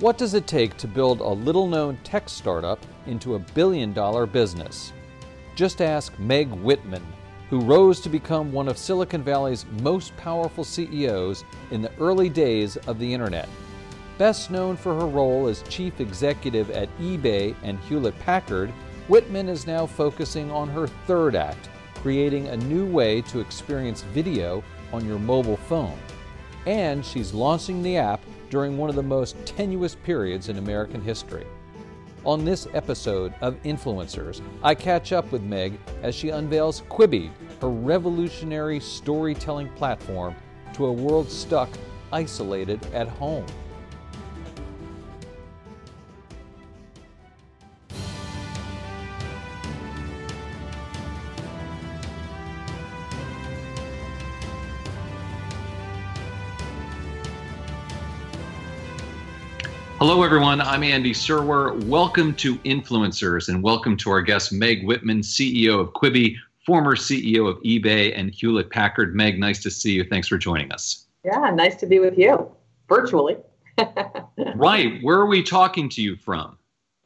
What does it take to build a little known tech startup into a billion dollar business? Just ask Meg Whitman, who rose to become one of Silicon Valley's most powerful CEOs in the early days of the Internet. Best known for her role as chief executive at eBay and Hewlett Packard, Whitman is now focusing on her third act, creating a new way to experience video on your mobile phone. And she's launching the app during one of the most tenuous periods in American history. On this episode of Influencers, I catch up with Meg as she unveils Quibi, her revolutionary storytelling platform, to a world stuck isolated at home. Hello, everyone. I'm Andy Serwer. Welcome to Influencers, and welcome to our guest, Meg Whitman, CEO of Quibi, former CEO of eBay and Hewlett Packard. Meg, nice to see you. Thanks for joining us. Yeah, nice to be with you virtually. right. Where are we talking to you from?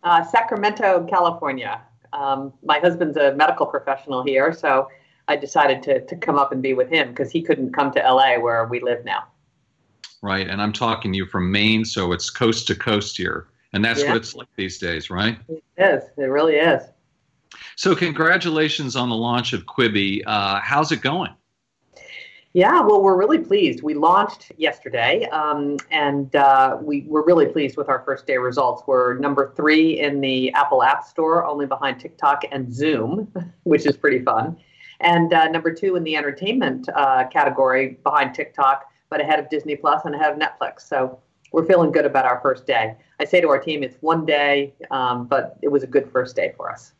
Uh, Sacramento, California. Um, my husband's a medical professional here, so I decided to, to come up and be with him because he couldn't come to LA where we live now right? And I'm talking to you from Maine, so it's coast to coast here. And that's yeah. what it's like these days, right? Yes, It really is. So, congratulations on the launch of Quibi. Uh, how's it going? Yeah, well, we're really pleased. We launched yesterday, um, and uh, we were really pleased with our first day results. We're number three in the Apple App Store, only behind TikTok and Zoom, which is pretty fun. And uh, number two in the entertainment uh, category, behind TikTok, but ahead of Disney Plus and ahead of Netflix. So we're feeling good about our first day. I say to our team, it's one day, um, but it was a good first day for us.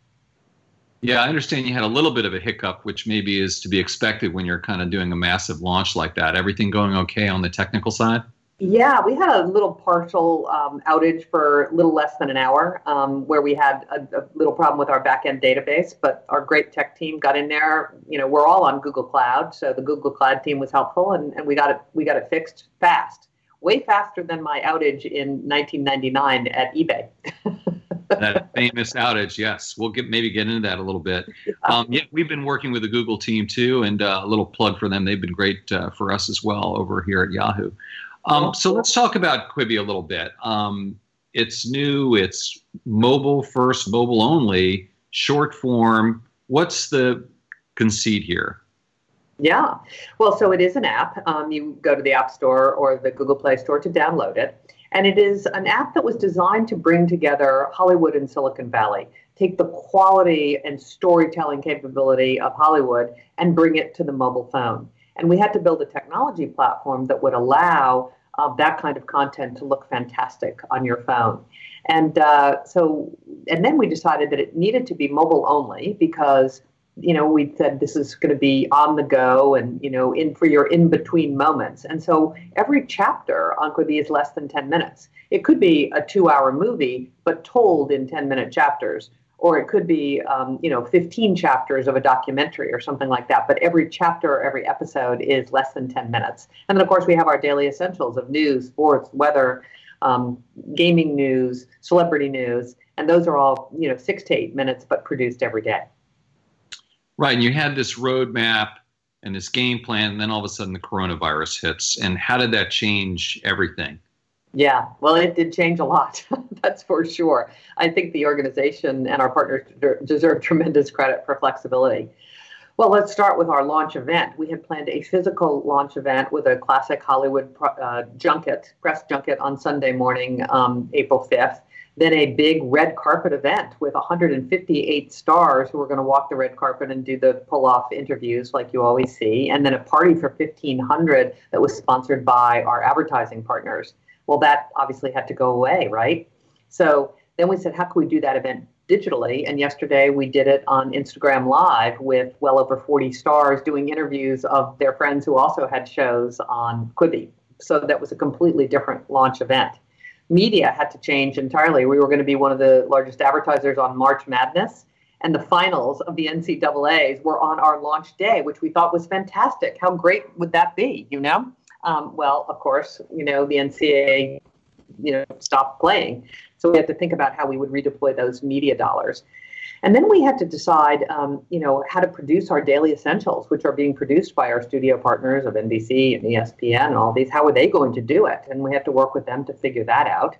Yeah, I understand you had a little bit of a hiccup, which maybe is to be expected when you're kind of doing a massive launch like that. Everything going okay on the technical side? Yeah, we had a little partial um, outage for a little less than an hour um, where we had a, a, little problem with our backend database, but our great tech team got in there. You know, we're all on Google Cloud, so the Google Cloud team was helpful, and, and we got it we got it fixed fast, way faster than my outage in 1999 at eBay. that famous outage, yes, we'll get maybe get into that a little bit. Um, yeah, we've been working with the Google team too, and uh, a little plug for them. They've been great uh, for us as well over here at Yahoo. Um, so let's talk about Quibi a little bit. Um, it's new, it's mobile first, mobile only, short form. What's the conceit here? Yeah, well, so it is an app. Um, you go to the App Store or the Google Play Store to download it. And it is an app that was designed to bring together Hollywood and Silicon Valley, take the quality and storytelling capability of Hollywood and bring it to the mobile phone. And we had to build a technology platform that would allow uh, that kind of content to look fantastic on your phone. And uh, so, and then we decided that it needed to be mobile only because, you know, we said this is going to be on the go and, you know, in for your in between moments. And so every chapter on Quibi is less than 10 minutes. It could be a two hour movie, but told in 10 minute chapters or it could be um, you know 15 chapters of a documentary or something like that but every chapter or every episode is less than 10 minutes. And then of course we have our daily essentials of news sports weather um, gaming news celebrity news and those are all you know six to eight minutes but produced every day. Right and you had this roadmap and this game plan and then all of a sudden the coronavirus hits and how did that change everything yeah, well, it did change a lot. That's for sure. I think the organization and our partners deserve tremendous credit for flexibility. Well, let's start with our launch event. We had planned a physical launch event with a classic Hollywood uh, junket, press junket on Sunday morning, um, April 5th. Then a big red carpet event with 158 stars who were going to walk the red carpet and do the pull off interviews like you always see. And then a party for 1,500 that was sponsored by our advertising partners. Well, that obviously had to go away, right? So then we said, how can we do that event digitally? And yesterday we did it on Instagram Live with well over 40 stars doing interviews of their friends who also had shows on Quibi. So that was a completely different launch event. Media had to change entirely. We were going to be one of the largest advertisers on March Madness and the finals of the NCAAs were on our launch day, which we thought was fantastic. How great would that be, you know? Um, well, of course, you know, the NCAA you know stopped playing. So we had to think about how we would redeploy those media dollars. And then we had to decide, um, you know, how to produce our daily essentials, which are being produced by our studio partners of NBC and ESPN and all these. How are they going to do it? And we have to work with them to figure that out.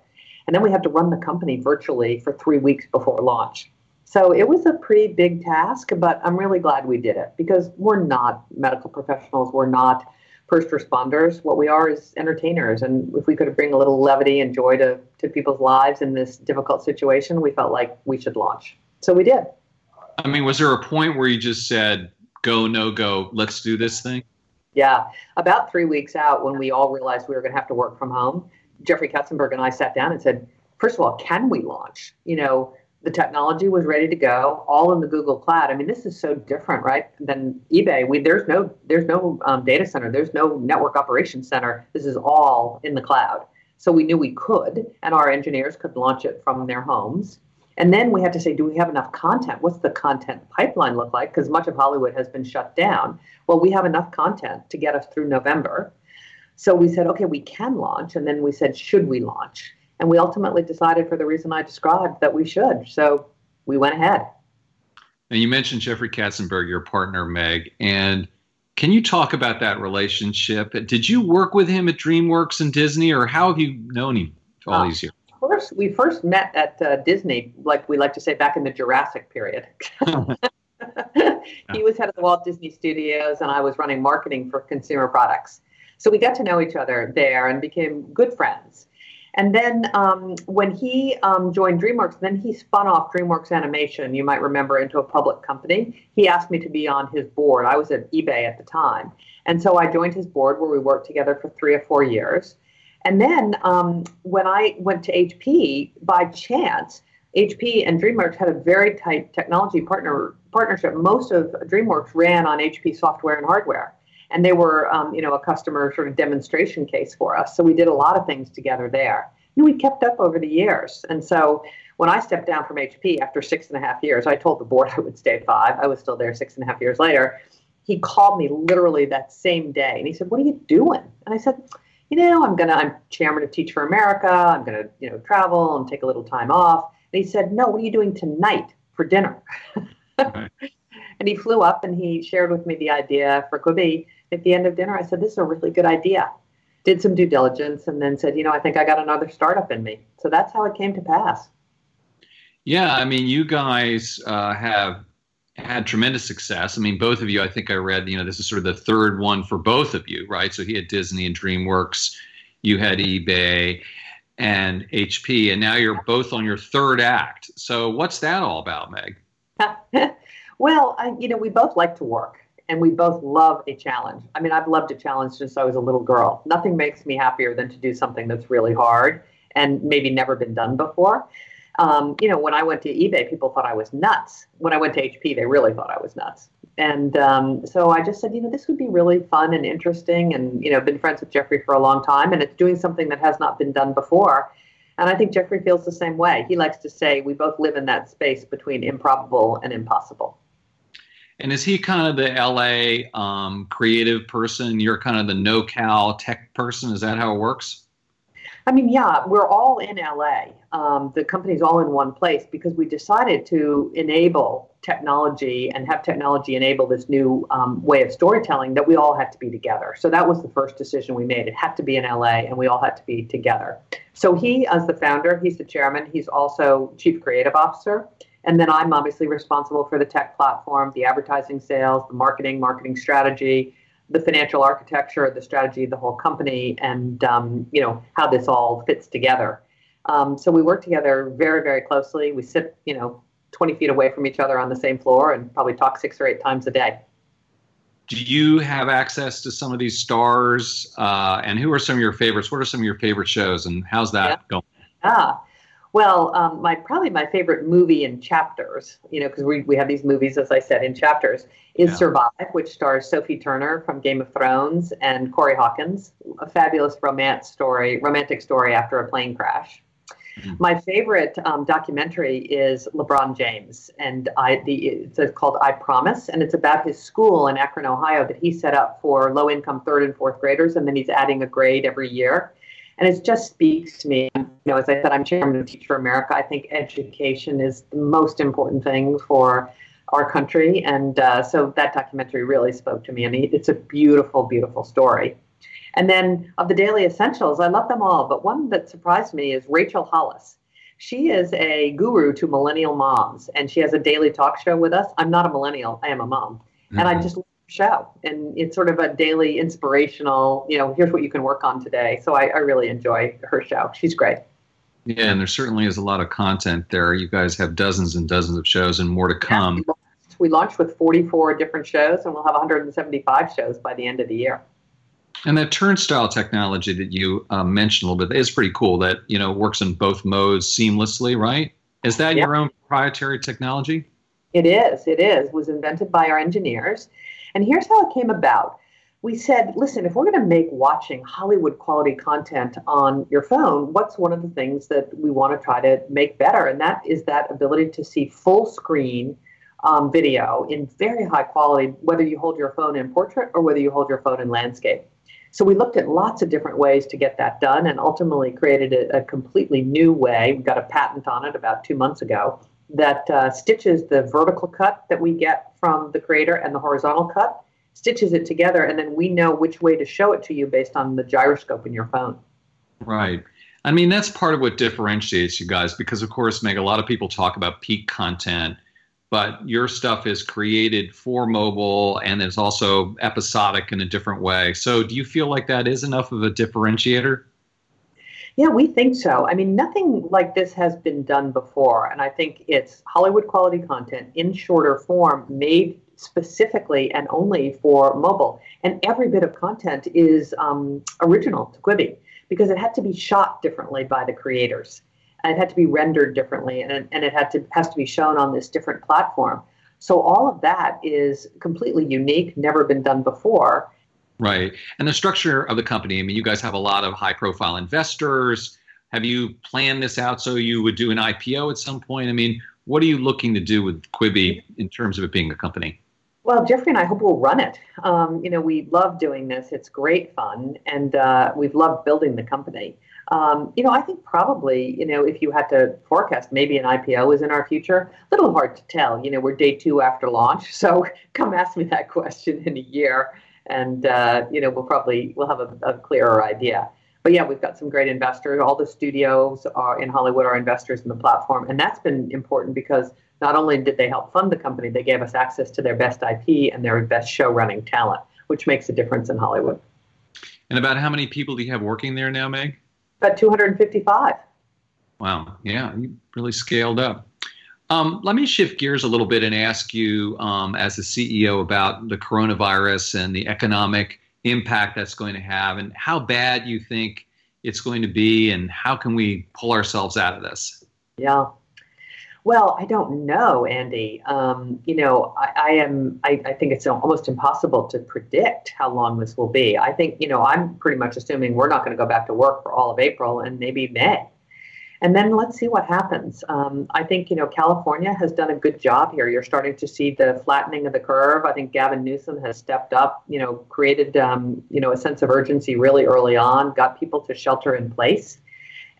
And then we have to run the company virtually for three weeks before launch. So it was a pretty big task, but I'm really glad we did it because we're not medical professionals. We're not first responders. What we are is entertainers. And if we could bring a little levity and joy to, to people's lives in this difficult situation, we felt like we should launch. So we did. I mean, was there a point where you just said, go, no go, let's do this thing? Yeah. About three weeks out, when we all realized we were going to have to work from home, Jeffrey Katzenberg and I sat down and said, first of all, can we launch? You know, the technology was ready to go, all in the Google Cloud. I mean, this is so different, right, than eBay. We there's no there's no um, data center, there's no network operations center. This is all in the cloud. So we knew we could, and our engineers could launch it from their homes. And then we had to say, do we have enough content? What's the content pipeline look like? Because much of Hollywood has been shut down. Well, we have enough content to get us through November. So we said, okay, we can launch. And then we said, should we launch? And we ultimately decided, for the reason I described, that we should. So we went ahead. And you mentioned Jeffrey Katzenberg, your partner, Meg. And can you talk about that relationship? Did you work with him at DreamWorks and Disney, or how have you known him all uh, these years? First, we first met at uh, Disney, like we like to say, back in the Jurassic period. he was head of the Walt Disney Studios, and I was running marketing for consumer products. So we got to know each other there and became good friends. And then um, when he um, joined DreamWorks, then he spun off DreamWorks Animation, you might remember, into a public company. He asked me to be on his board. I was at eBay at the time. And so I joined his board where we worked together for three or four years. And then um, when I went to HP, by chance, HP and DreamWorks had a very tight technology partner partnership. Most of DreamWorks ran on HP software and hardware, and they were, um, you know, a customer sort of demonstration case for us. So we did a lot of things together there. And we kept up over the years. And so when I stepped down from HP after six and a half years, I told the board I would stay five. I was still there six and a half years later. He called me literally that same day, and he said, "What are you doing?" And I said you know, I'm gonna, I'm chairman of Teach for America. I'm gonna, you know, travel and take a little time off. And he said, no, what are you doing tonight for dinner? Right. and he flew up and he shared with me the idea for Quibi. At the end of dinner, I said, this is a really good idea. Did some due diligence and then said, you know, I think I got another startup in me. So that's how it came to pass. Yeah, I mean, you guys uh, have had tremendous success. I mean, both of you, I think I read, you know, this is sort of the third one for both of you, right? So he had Disney and DreamWorks, you had eBay and HP, and now you're both on your third act. So what's that all about, Meg? well, I, you know, we both like to work and we both love a challenge. I mean, I've loved a challenge since I was a little girl. Nothing makes me happier than to do something that's really hard and maybe never been done before. Um, you know, when I went to eBay, people thought I was nuts. When I went to HP, they really thought I was nuts. And um, so I just said, you know, this would be really fun and interesting. And, you know, been friends with Jeffrey for a long time, and it's doing something that has not been done before. And I think Jeffrey feels the same way. He likes to say we both live in that space between improbable and impossible. And is he kind of the LA um, creative person? You're kind of the NorCal tech person. Is that how it works? I mean, yeah, we're all in LA. Um, the company's all in one place because we decided to enable technology and have technology enable this new um, way of storytelling that we all had to be together. So that was the first decision we made. It had to be in LA and we all had to be together. So he, as the founder, he's the chairman, he's also chief creative officer. And then I'm obviously responsible for the tech platform, the advertising sales, the marketing, marketing strategy, the financial architecture, the strategy of the whole company, and um, you know how this all fits together. Um, so we work together very, very closely. We sit, you know, 20 feet away from each other on the same floor and probably talk six or eight times a day. Do you have access to some of these stars? Uh, and who are some of your favorites? What are some of your favorite shows, and how's that yeah. going? Ah, well, um, my probably my favorite movie in chapters, you know, because we, we have these movies, as I said, in chapters, is yeah. Survive, which stars Sophie Turner from Game of Thrones and Corey Hawkins, a fabulous romance story, romantic story after a plane crash. Mm-hmm. My favorite um, documentary is LeBron James, and I the it's called I Promise, and it's about his school in Akron, Ohio, that he set up for low-income third and fourth graders, and then he's adding a grade every year And it just speaks to me. You know, as I said, I'm chairman of Teach for America. I think education is the most important thing for our country. And uh, so that documentary really spoke to me. I mean, it's a beautiful, beautiful story. And then of the daily essentials, I love them all, but one that surprised me is Rachel Hollis. She is a guru to millennial moms, and she has a daily talk show with us. I'm not a millennial, I am a mom. Mm-hmm. And I mm-hmm. just show. And it's sort of a daily inspirational, you know, here's what you can work on today. So I, I really enjoy her show. She's great. Yeah, and there certainly is a lot of content there. You guys have dozens and dozens of shows and more to come. Yeah, we launched with 44 different shows, and we'll have 175 shows by the end of the year. And that Turnstyle technology that you uh, mentioned a little bit is pretty cool. That you know works in both modes seamlessly, right? Is that your own proprietary technology? It is. It is. It was invented by our engineers, and here's how it came about. We said, listen, if we're going to make watching Hollywood quality content on your phone, what's one of the things that we want to try to make better? And that is that ability to see full screen um, video in very high quality, whether you hold your phone in portrait or whether you hold your phone in landscape. So we looked at lots of different ways to get that done and ultimately created a, a completely new way. We got a patent on it about two months ago that uh, stitches the vertical cut that we get from the creator and the horizontal cut, stitches it together, and then we know which way to show it to you based on the gyroscope in your phone. Right. I mean, that's part of what differentiates you guys because, of course, Meg, a lot of people talk about peak content but your stuff is created for mobile and is also episodic in a different way. So, do you feel like that is enough of a differentiator? Yeah, we think so. I mean, nothing like this has been done before. And I think it's Hollywood quality content in shorter form made specifically and only for mobile. And every bit of content is um, original to Quibi because it had to be shot differently by the creators it had to be rendered differently and, and it had to has to be shown on this different platform so all of that is completely unique never been done before right and the structure of the company i mean you guys have a lot of high profile investors have you planned this out so you would do an ipo at some point i mean what are you looking to do with quibi in terms of it being a company well, Jeffrey and I hope we'll run it. Um, you know, we love doing this. It's great fun, and uh, we've loved building the company. Um, you know, I think probably, you know, if you had to forecast, maybe an IPO is in our future. A little hard to tell. You know, we're day two after launch, so come ask me that question in a year, and uh, you know, we'll probably we'll have a, a, clearer idea. But yeah, we've got some great investors. All the studios are in Hollywood are investors in the platform, and that's been important because not only did they help fund the company, they gave us access to their best IP and their best show running talent, which makes a difference in Hollywood. And about how many people do you have working there now, Meg? About 255. Wow. Yeah, you really scaled up. Um, let me shift gears a little bit and ask you, um, as a CEO, about the coronavirus and the economic impact that's going to have, and how bad you think it's going to be, and how can we pull ourselves out of this? Yeah. Well, I don't know, Andy. Um, you know, I, I am. I, I, think it's almost impossible to predict how long this will be. I think, you know, I'm pretty much assuming we're not going to go back to work for all of April and maybe May, and then let's see what happens. Um, I think, you know, California has done a good job here. You're starting to see the flattening of the curve. I think Gavin Newsom has stepped up. You know, created, um, you know, a sense of urgency really early on, got people to shelter in place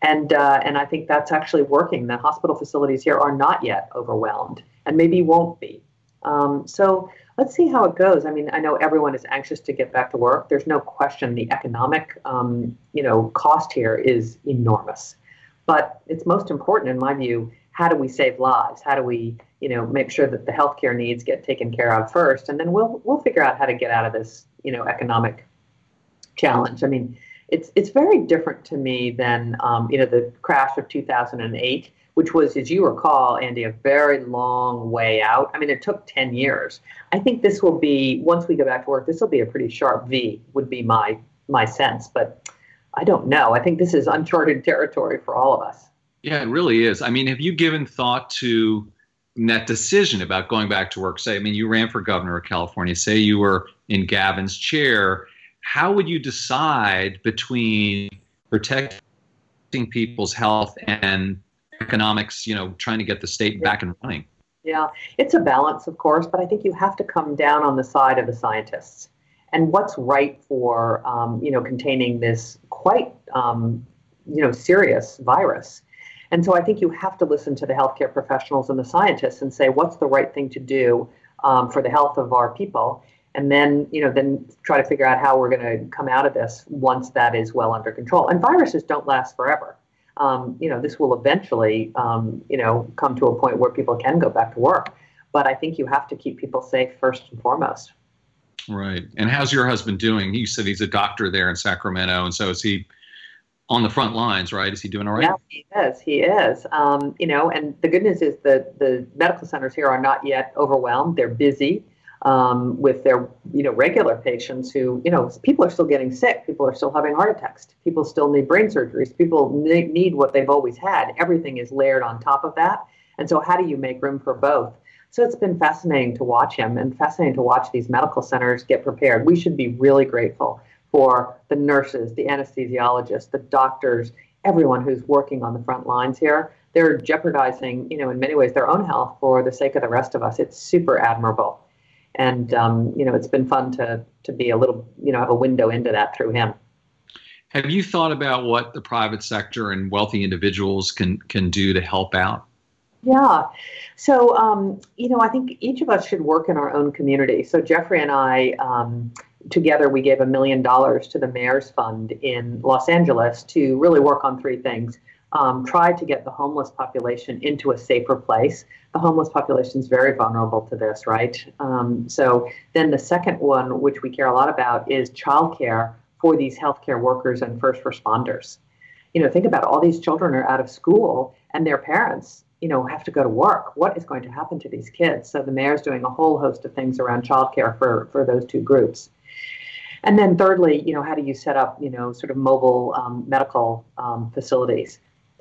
and uh, and I think that's actually working. The hospital facilities here are not yet overwhelmed, and maybe won't be. Um, so let's see how it goes. I mean, I know everyone is anxious to get back to work. There's no question the economic, um, you know, cost here is enormous. But it's most important, in my view, how do we save lives? How do we, you know, make sure that the healthcare needs get taken care of first, and then we'll we'll figure out how to get out of this, you know, economic challenge. I mean, it's it's very different to me than um, you know the crash of 2008, which was, as you recall, Andy, a very long way out. I mean, it took 10 years. I think this will be once we go back to work, this will be a pretty sharp V. Would be my my sense, but I don't know. I think this is uncharted territory for all of us. Yeah, it really is. I mean, have you given thought to that decision about going back to work? Say, I mean, you ran for governor of California. Say you were in Gavin's chair how would you decide between protecting people's health and economics, you know, trying to get the state back and running? Yeah, it's a balance, of course, but I think you have to come down on the side of the scientists. And what's right for um, you know containing this quite um, you know serious virus. And so I think you have to listen to the healthcare professionals and the scientists and say what's the right thing to do um, for the health of our people, and then you know then try to figure out how we're going to come out of this once that is well under control. And viruses don't last forever. Um, you know this will eventually um, you know come to a point where people can go back to work, but I think you have to keep people safe first and foremost. Right. And how's your husband doing? He said he's a doctor there in Sacramento, and so is he on the front lines, right? Is he doing all right? Yeah, he is. He is. Um, you know, and the good news is that the medical centers here are not yet overwhelmed. They're busy um, with their, you know, regular patients who, you know, people are still getting sick. People are still having heart attacks. People still need brain surgeries. People need what they've always had. Everything is layered on top of that. And so, how do you make room for both? So it's been fascinating to watch him and fascinating to watch these medical centers get prepared. We should be really grateful for the nurses, the anesthesiologists, the doctors, everyone who's working on the front lines here. They're jeopardizing, you know, in many ways their own health for the sake of the rest of us. It's super admirable, and um, you know, it's been fun to to be a little, you know, have a window into that through him. Have you thought about what the private sector and wealthy individuals can can do to help out? Yeah. So, um, you know, I think each of us should work in our own community. So, Jeffrey and I, um, together we gave a million dollars to the mayor's fund in Los Angeles to really work on three things. Um, try to get the homeless population into a safer place. The homeless population is very vulnerable to this, right? Um, so then the second one, which we care a lot about, is childcare for these healthcare workers and first responders. You know, think about it, all these children are out of school and their parents, you know, have to go to work. What is going to happen to these kids? So the mayor's doing a whole host of things around childcare for for those two groups. And then thirdly, you know, how do you set up, you know, sort of mobile um, medical um, facilities?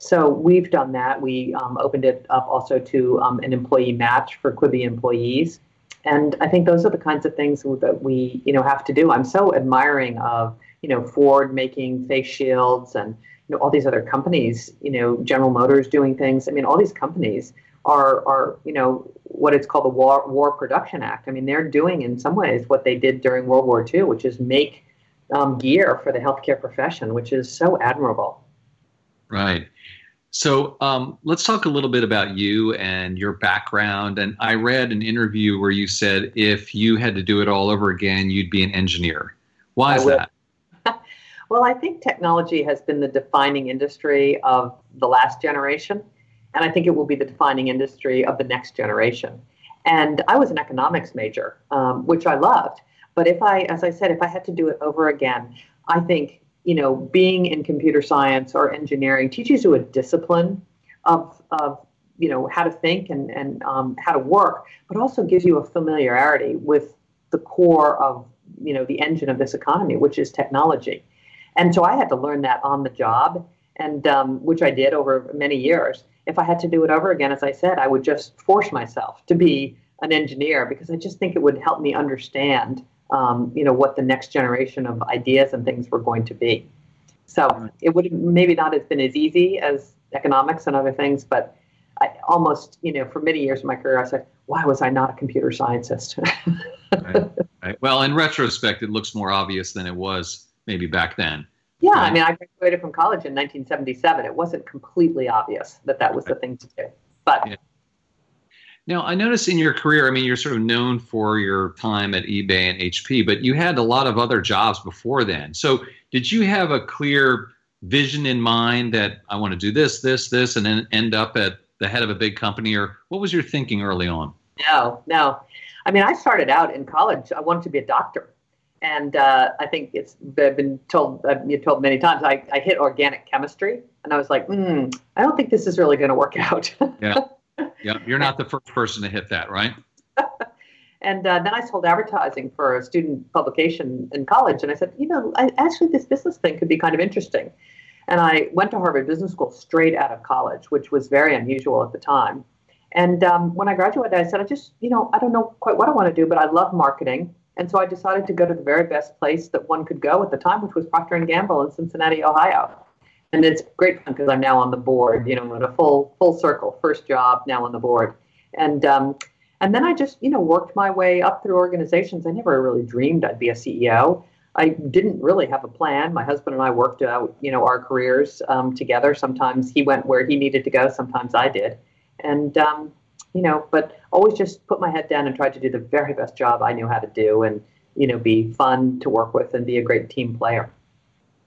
So we've done that. We um, opened it up also to um, an employee match for Quibi employees. And I think those are the kinds of things that we, you know, have to do. I'm so admiring of, you know, Ford making face shields and, know, all these other companies, you know, General Motors doing things. I mean, all these companies are, are you know, what it's called the War, War Production Act. I mean, they're doing in some ways what they did during World War II, which is make um, gear for the healthcare profession, which is so admirable. Right. So um, let's talk a little bit about you and your background. And I read an interview where you said if you had to do it all over again, you'd be an engineer. Why is that? Well, I think technology has been the defining industry of the last generation. And I think it will be the defining industry of the next generation. And I was an economics major, um, which I loved. But if I, as I said, if I had to do it over again, I think, you know, being in computer science or engineering teaches you a discipline of, of you know, how to think and, and um, how to work, but also gives you a familiarity with the core of, you know, the engine of this economy, which is technology. And so I had to learn that on the job, and um, which I did over many years if I had to do it over again, as I said, I would just force myself to be an engineer because I just think it would help me understand, um, you know, what the next generation of ideas and things were going to be. So it would maybe not have been as easy as economics and other things, but I almost, you know, for many years of my career, I said, why was I not a computer scientist? right, right. Well, in retrospect, it looks more obvious than it was maybe back then. Yeah, I mean, I graduated from college in 1977. It wasn't completely obvious that that was the thing to do, but. Yeah. Now, I notice in your career, I mean, you're sort of known for your time at eBay and HP, but you had a lot of other jobs before then. So, did you have a clear vision in mind that I want to do this, this, this, and then end up at the head of a big company, or what was your thinking early on? No, no. I mean, I started out in college. I wanted to be a doctor and uh, I think it's been told I've been told many times. I, I hit organic chemistry, and I was like, mm, I don't think this is really going to work out. yeah, yeah. You're not the first person to hit that, right? and uh, then I sold advertising for a student publication in college, and I said, you know, I, actually this business thing could be kind of interesting. And I went to Harvard Business School straight out of college, which was very unusual at the time. And um, when I graduated, I said, I just, you know, I don't know quite what I want to do, but I love marketing. And so I decided to go to the very best place that one could go at the time, which was Procter and Gamble in Cincinnati, Ohio. And it's great fun because I'm now on the board, you know, in a full full circle, first job, now on the board. And um, And then I just, you know, worked my way up through organizations. I never really dreamed I'd be a CEO. I didn't really have a plan. My husband and I worked out, you know, our careers um, together. Sometimes he went where he needed to go. Sometimes I did, and um, you know, but always just put my head down and tried to do the very best job I knew how to do, and you know, be fun to work with and be a great team player.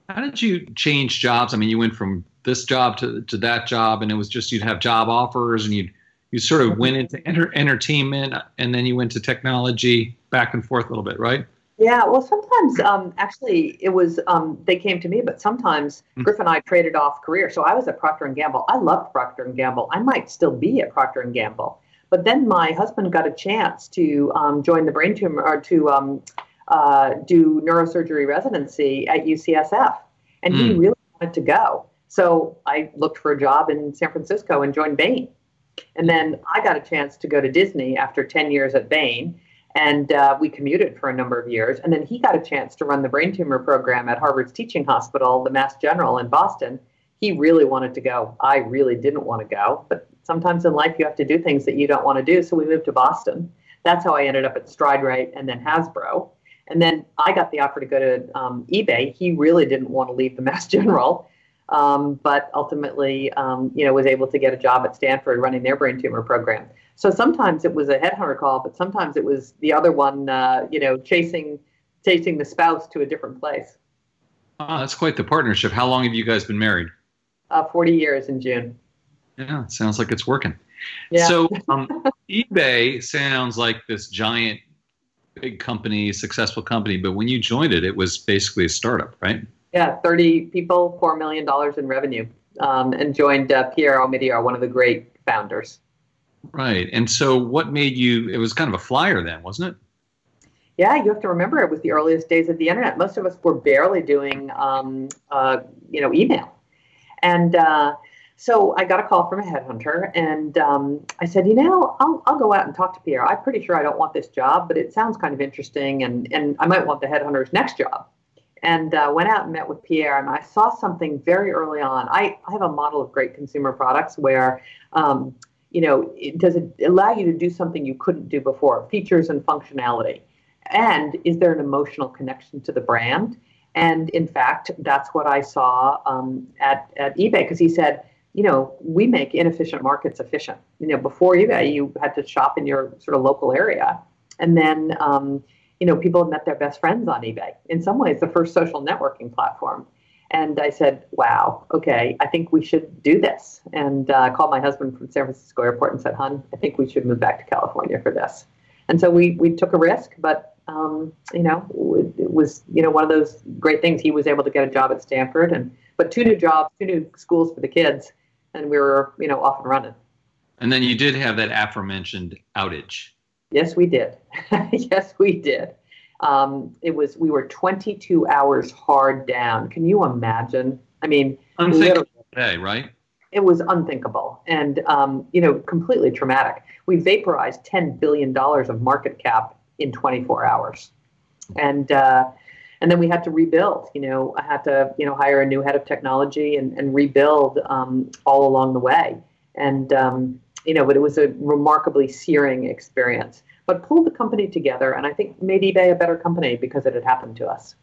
How did you change jobs? I mean, you went from this job to, to that job, and it was just you'd have job offers, and you you sort of went into enter, entertainment, and then you went to technology, back and forth a little bit, right? Yeah, well, sometimes um, actually it was um, they came to me, but sometimes mm-hmm. Griff and I traded off career. So I was at Procter and Gamble. I loved Procter and Gamble. I might still be at Procter and Gamble, but then my husband got a chance to um, join the brain tumor or to um, uh, do neurosurgery residency at UCSF, and mm. he really wanted to go. So I looked for a job in San Francisco and joined Bain. And then I got a chance to go to Disney after 10 years at Bain and uh, we commuted for a number of years. And then he got a chance to run the brain tumor program at Harvard's teaching hospital, the Mass General in Boston. He really wanted to go. I really didn't want to go, but sometimes in life you have to do things that you don't want to do. So we moved to Boston. That's how I ended up at StrideRite and then Hasbro. And then I got the offer to go to um, eBay. He really didn't want to leave the Mass General, um, but ultimately, um, you know, was able to get a job at Stanford running their brain tumor program. So sometimes it was a headhunter call, but sometimes it was the other one, uh, you know, chasing chasing the spouse to a different place. Oh, that's quite the partnership. How long have you guys been married? Uh, 40 years in June. Yeah, sounds like it's working. Yeah. So um, eBay sounds like this giant, big company, successful company, but when you joined it, it was basically a startup, right? Yeah, 30 people, $4 million in revenue, um, and joined uh, Pierre Omidyar, one of the great founders. Right. And so what made you, it was kind of a flyer then, wasn't it? Yeah, you have to remember it was the earliest days of the internet. Most of us were barely doing, um, uh, you know, email. And uh, so I got a call from a headhunter and um, I said, you know, I'll, I'll go out and talk to Pierre. I'm pretty sure I don't want this job, but it sounds kind of interesting and, and I might want the headhunter's next job. And uh, went out and met with Pierre, and I saw something very early on. I, I have a model of great consumer products where um, you know, it, does it allow you to do something you couldn't do before? Features and functionality. And is there an emotional connection to the brand? And in fact, that's what I saw um, at, at eBay because he said, you know, we make inefficient markets efficient. You know, before eBay, you had to shop in your sort of local area. And then, um, you know, people met their best friends on eBay. In some ways, the first social networking platform. And I said, wow, okay, I think we should do this. And uh, I called my husband from San Francisco Airport and said, hun, I think we should move back to California for this. And so we, we took a risk, but, um, you know, it was, you know, one of those great things. He was able to get a job at Stanford and, but two new jobs, two new schools for the kids. And we were, you know, off and running. And then you did have that aforementioned outage. Yes, we did. yes, we did. Um, it was we were 22 hours hard down. Can you imagine? I mean, unthinkable right? It was unthinkable, and um, you know, completely traumatic. We vaporized 10 billion dollars of market cap in 24 hours, and uh, and then we had to rebuild. You know, I had to you know hire a new head of technology and, and rebuild um, all along the way, and um, you know, but it was a remarkably searing experience but pulled the company together and I think made eBay a better company because it had happened to us.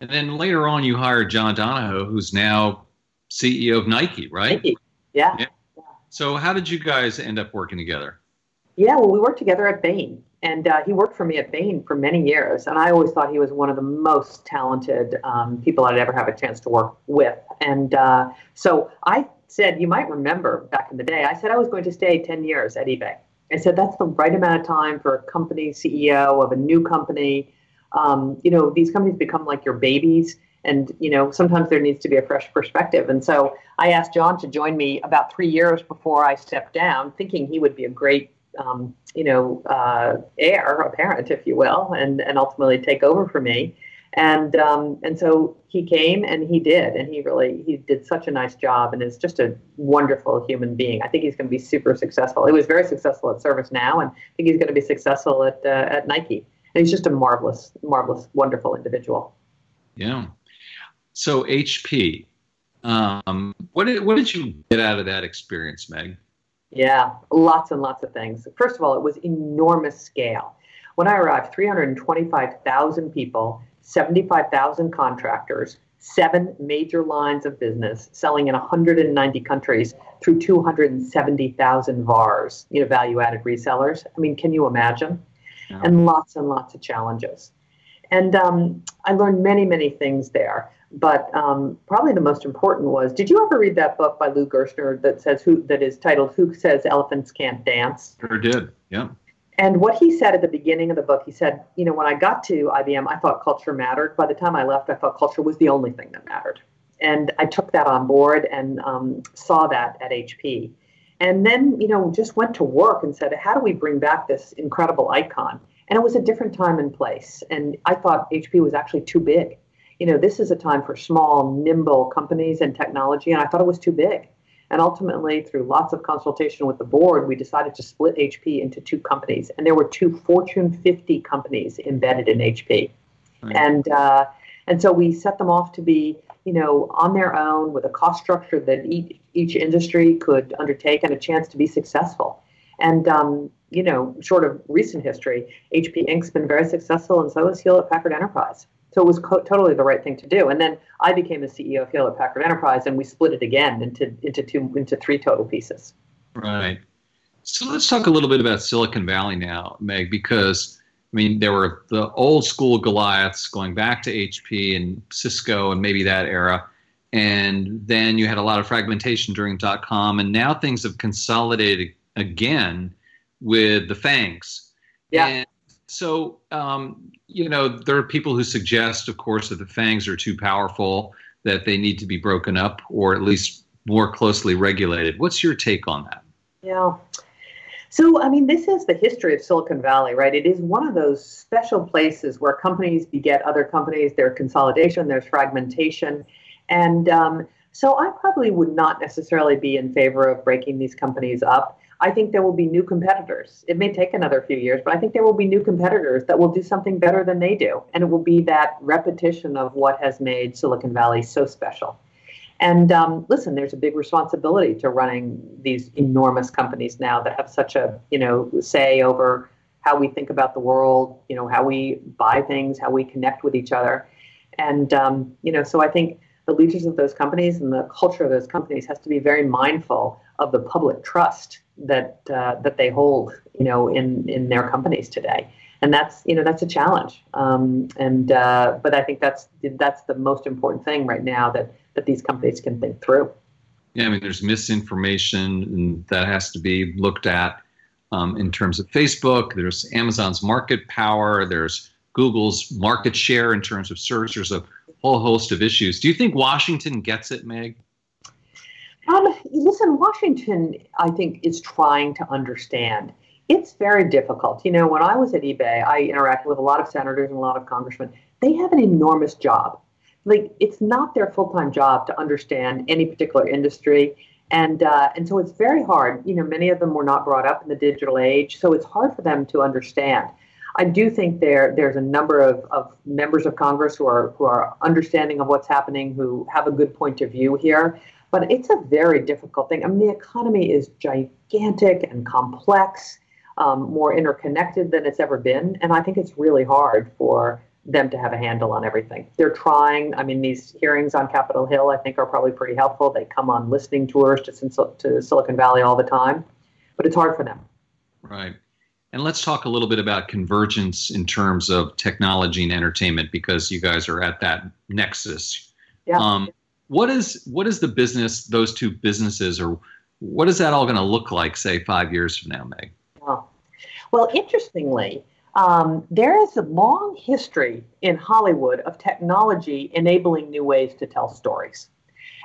And then later on, you hired John Donahoe, who's now CEO of Nike, right? Nike. Yeah. yeah. So, how did you guys end up working together? Yeah, well, we worked together at Bain, and uh, he worked for me at Bain for many years. And I always thought he was one of the most talented um, people I'd ever have a chance to work with. And uh, so I said, you might remember back in the day, I said I was going to stay 10 years at eBay. I said that's the right amount of time for a company CEO of a new company. Um, you know, these companies become like your babies, and you know sometimes there needs to be a fresh perspective. And so I asked John to join me about three years before I stepped down, thinking he would be a great, um, you know, uh, heir, a parent, if you will, and and ultimately take over for me and um, and so he came and he did and he really he did such a nice job and is just a wonderful human being. I think he's going to be super successful. He was very successful at ServiceNow and i think he's going to be successful at uh, at nike. And he's just a marvelous marvelous wonderful individual. Yeah. So hp um, what did what did you get out of that experience meg? Yeah, lots and lots of things. First of all, it was enormous scale. When I arrived, 325,000 people, 75,000 contractors, seven major lines of business, selling in 190 countries through 270,000 VARs, you know, value-added resellers. I mean, can you imagine? And lots and lots of challenges. And um, I learned many, many things there. But um, probably the most important was: Did you ever read that book by Lou Gerstner that says who that is titled "Who Says Elephants Can't Dance"? Sure did. Yeah. And what he said at the beginning of the book, he said, you know, when I got to IBM, I thought culture mattered. By the time I left, I thought culture was the only thing that mattered. And I took that on board and um, saw that at HP. And then, you know, just went to work and said, how do we bring back this incredible icon? And it was a different time and place. And I thought HP was actually too big. You know, this is a time for small, nimble companies and technology, and I thought it was too big. And ultimately, through lots of consultation with the board, we decided to split HP into two companies. And there were two Fortune 50 companies embedded in HP. Right. And, uh, and so we set them off to be, you know, on their own with a cost structure that each, each industry could undertake and a chance to be successful. And, um, you know, short of recent history, HP Inc.'s been very successful, and so has Hewlett Packard Enterprise. So it was co- totally the right thing to do. And then I became the CEO of Hewlett Packard Enterprise, and we split it again into into two into three total pieces. Right. So let's talk a little bit about Silicon Valley now, Meg, because I mean there were the old school Goliaths going back to HP and Cisco and maybe that era. And then you had a lot of fragmentation during dot com, and now things have consolidated again with the FANGs. Yeah. And so, um, you know, there are people who suggest, of course, that the fangs are too powerful, that they need to be broken up or at least more closely regulated. What's your take on that? Yeah. So, I mean, this is the history of Silicon Valley, right? It is one of those special places where companies beget other companies, there's consolidation, there's fragmentation. And um, so I probably would not necessarily be in favor of breaking these companies up. I think there will be new competitors. It may take another few years, but I think there will be new competitors that will do something better than they do. And it will be that repetition of what has made Silicon Valley so special. And um, listen, there's a big responsibility to running these enormous companies now that have such a, you know, say over how we think about the world, you know, how we buy things, how we connect with each other. And, um, you know, so I think the leaders of those companies and the culture of those companies has to be very mindful of the public trust that uh, that they hold, you know, in in their companies today, and that's you know that's a challenge. Um, and uh, but I think that's that's the most important thing right now that that these companies can think through. Yeah, I mean, there's misinformation, and that has to be looked at um, in terms of Facebook. There's Amazon's market power. There's Google's market share in terms of search. There's a whole host of issues. Do you think Washington gets it, Meg? Um, listen, Washington, I think, is trying to understand. It's very difficult. You know, when I was at eBay, I interacted with a lot of senators and a lot of congressmen. They have an enormous job. Like, it's not their full time job to understand any particular industry. And, uh, and so it's very hard. You know, many of them were not brought up in the digital age, so it's hard for them to understand. I do think there there's a number of, of members of Congress who are who are understanding of what's happening, who have a good point of view here. But it's a very difficult thing. I mean, the economy is gigantic and complex, um, more interconnected than it's ever been. And I think it's really hard for them to have a handle on everything. They're trying. I mean, these hearings on Capitol Hill, I think, are probably pretty helpful. They come on listening tours to, to Silicon Valley all the time, but it's hard for them. Right. And let's talk a little bit about convergence in terms of technology and entertainment because you guys are at that nexus. Yeah. Um, what is what is the business those two businesses or what is that all going to look like say five years from now meg? Well, well interestingly um, there is a long history in hollywood of technology enabling new ways to tell stories.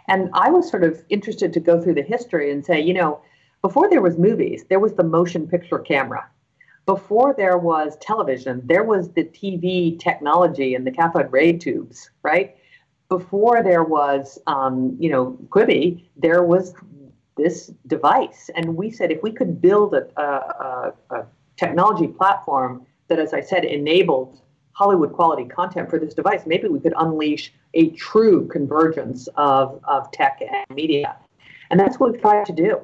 And i was sort of interested to go through the history and say you know before there was movies there was the motion picture camera. Before there was television there was the tv technology and the cathode ray tubes right before there was, um, you know, Quibi, there was this device. And we said if we could build a, a, a, technology platform that, as I said, enabled Hollywood quality content for this device, maybe we could unleash a true convergence of, of tech and media. And that's what we tried to do.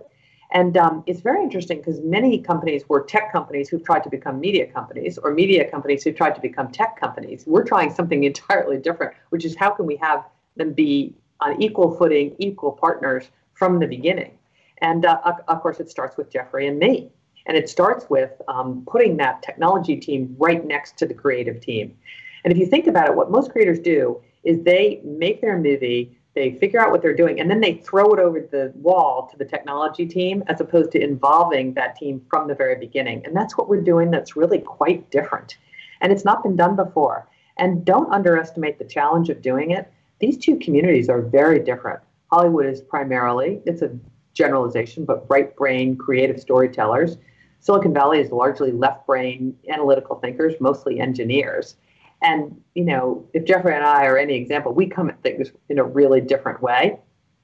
And um, it's very interesting because many companies were tech companies who've tried to become media companies, or media companies who've tried to become tech companies. We're trying something entirely different, which is how can we have them be on equal footing, equal partners from the beginning. And uh, of course, it starts with Jeffrey and me. And it starts with um, putting that technology team right next to the creative team. And if you think about it, what most creators do is they make their movie, they figure out what they're doing, and then they throw it over the wall to the technology team as opposed to involving that team from the very beginning. And that's what we're doing that's really quite different. And it's not been done before. And don't underestimate the challenge of doing it. These two communities are very different. Hollywood is primarily, it's a generalization, but right brain creative storytellers. Silicon Valley is largely left brain analytical thinkers, mostly engineers. And, you know, if Jeffrey and I are any example, we come at things in a really different way.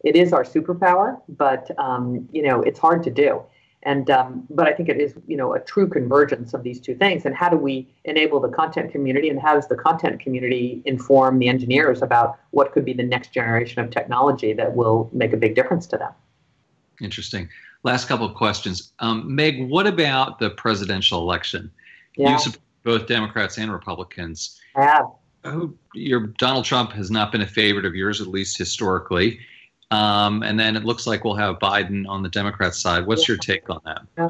It is our superpower, but, um, you know, it's hard to do. And, um, but I think it is, you know, a true convergence of these two things. And how do we enable the content community and how does the content community inform the engineers about what could be the next generation of technology that will make a big difference to them? Interesting. Last couple of questions. Um, Meg, what about the presidential election? Yeah. You support both Democrats and Republicans. Have. Oh, your Donald Trump has not been a favorite of yours, at least historically. Um, and then it looks like we'll have Biden on the Democrat side. What's your take on that? Yeah.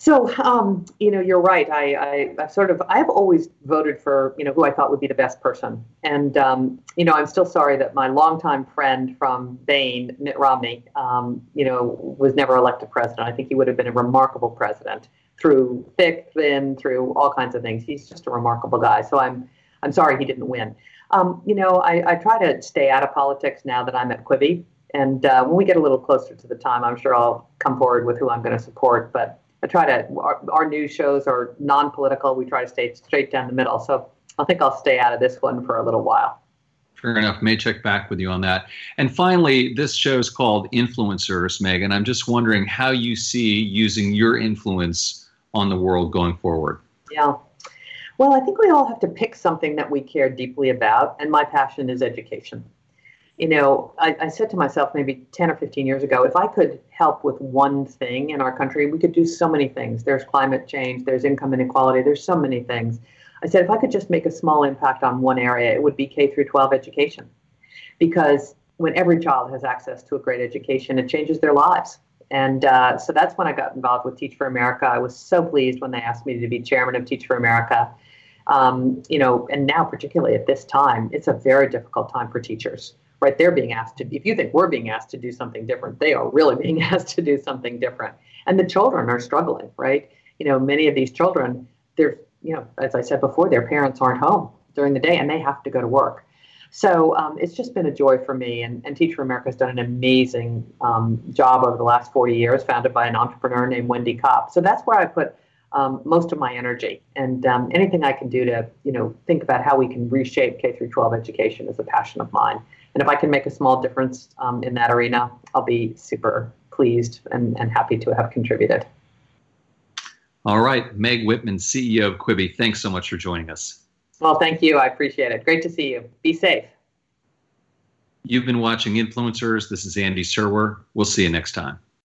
So, um, you know, you're right. I, I, I, sort of, I've always voted for, you know, who I thought would be the best person. And, um, you know, I'm still sorry that my longtime friend from Bain, Mitt Romney, um, you know, was never elected president. I think he would have been a remarkable president through thick, thin, through all kinds of things. He's just a remarkable guy. So I'm, I'm sorry he didn't win. Um, you know, I, I try to stay out of politics now that I'm at Quibi. And uh, when we get a little closer to the time, I'm sure I'll come forward with who I'm going to support. But I try to, our, our news shows are non political. We try to stay straight down the middle. So I think I'll stay out of this one for a little while. Fair enough. May check back with you on that. And finally, this show is called Influencers, Megan. I'm just wondering how you see using your influence on the world going forward. Yeah. Well, I think we all have to pick something that we care deeply about, and my passion is education you know, I, I, said to myself maybe 10 or 15 years ago, if I could help with one thing in our country, we could do so many things. There's climate change, there's income inequality, there's so many things. I said, if I could just make a small impact on one area, it would be K through 12 education. Because when every child has access to a great education, it changes their lives. And uh, so that's when I got involved with Teach for America. I was so pleased when they asked me to be chairman of Teach for America. Um, you know, and now particularly at this time, it's a very difficult time for teachers right? They're being asked to, if you think we're being asked to do something different, they are really being asked to do something different. And the children are struggling, right? You know, many of these children, they're, you know, as I said before, their parents aren't home during the day and they have to go to work. So um, it's just been a joy for me. And, and Teach for America has done an amazing um, job over the last 40 years, founded by an entrepreneur named Wendy Kopp. So that's where I put um, most of my energy. And um, anything I can do to, you know, think about how we can reshape K through 12 education is a passion of mine. And if I can make a small difference um, in that arena, I'll be super pleased and, and happy to have contributed. All right, Meg Whitman, CEO of Quibi, thanks so much for joining us. Well, thank you. I appreciate it. Great to see you. Be safe. You've been watching Influencers. This is Andy Serwer. We'll see you next time.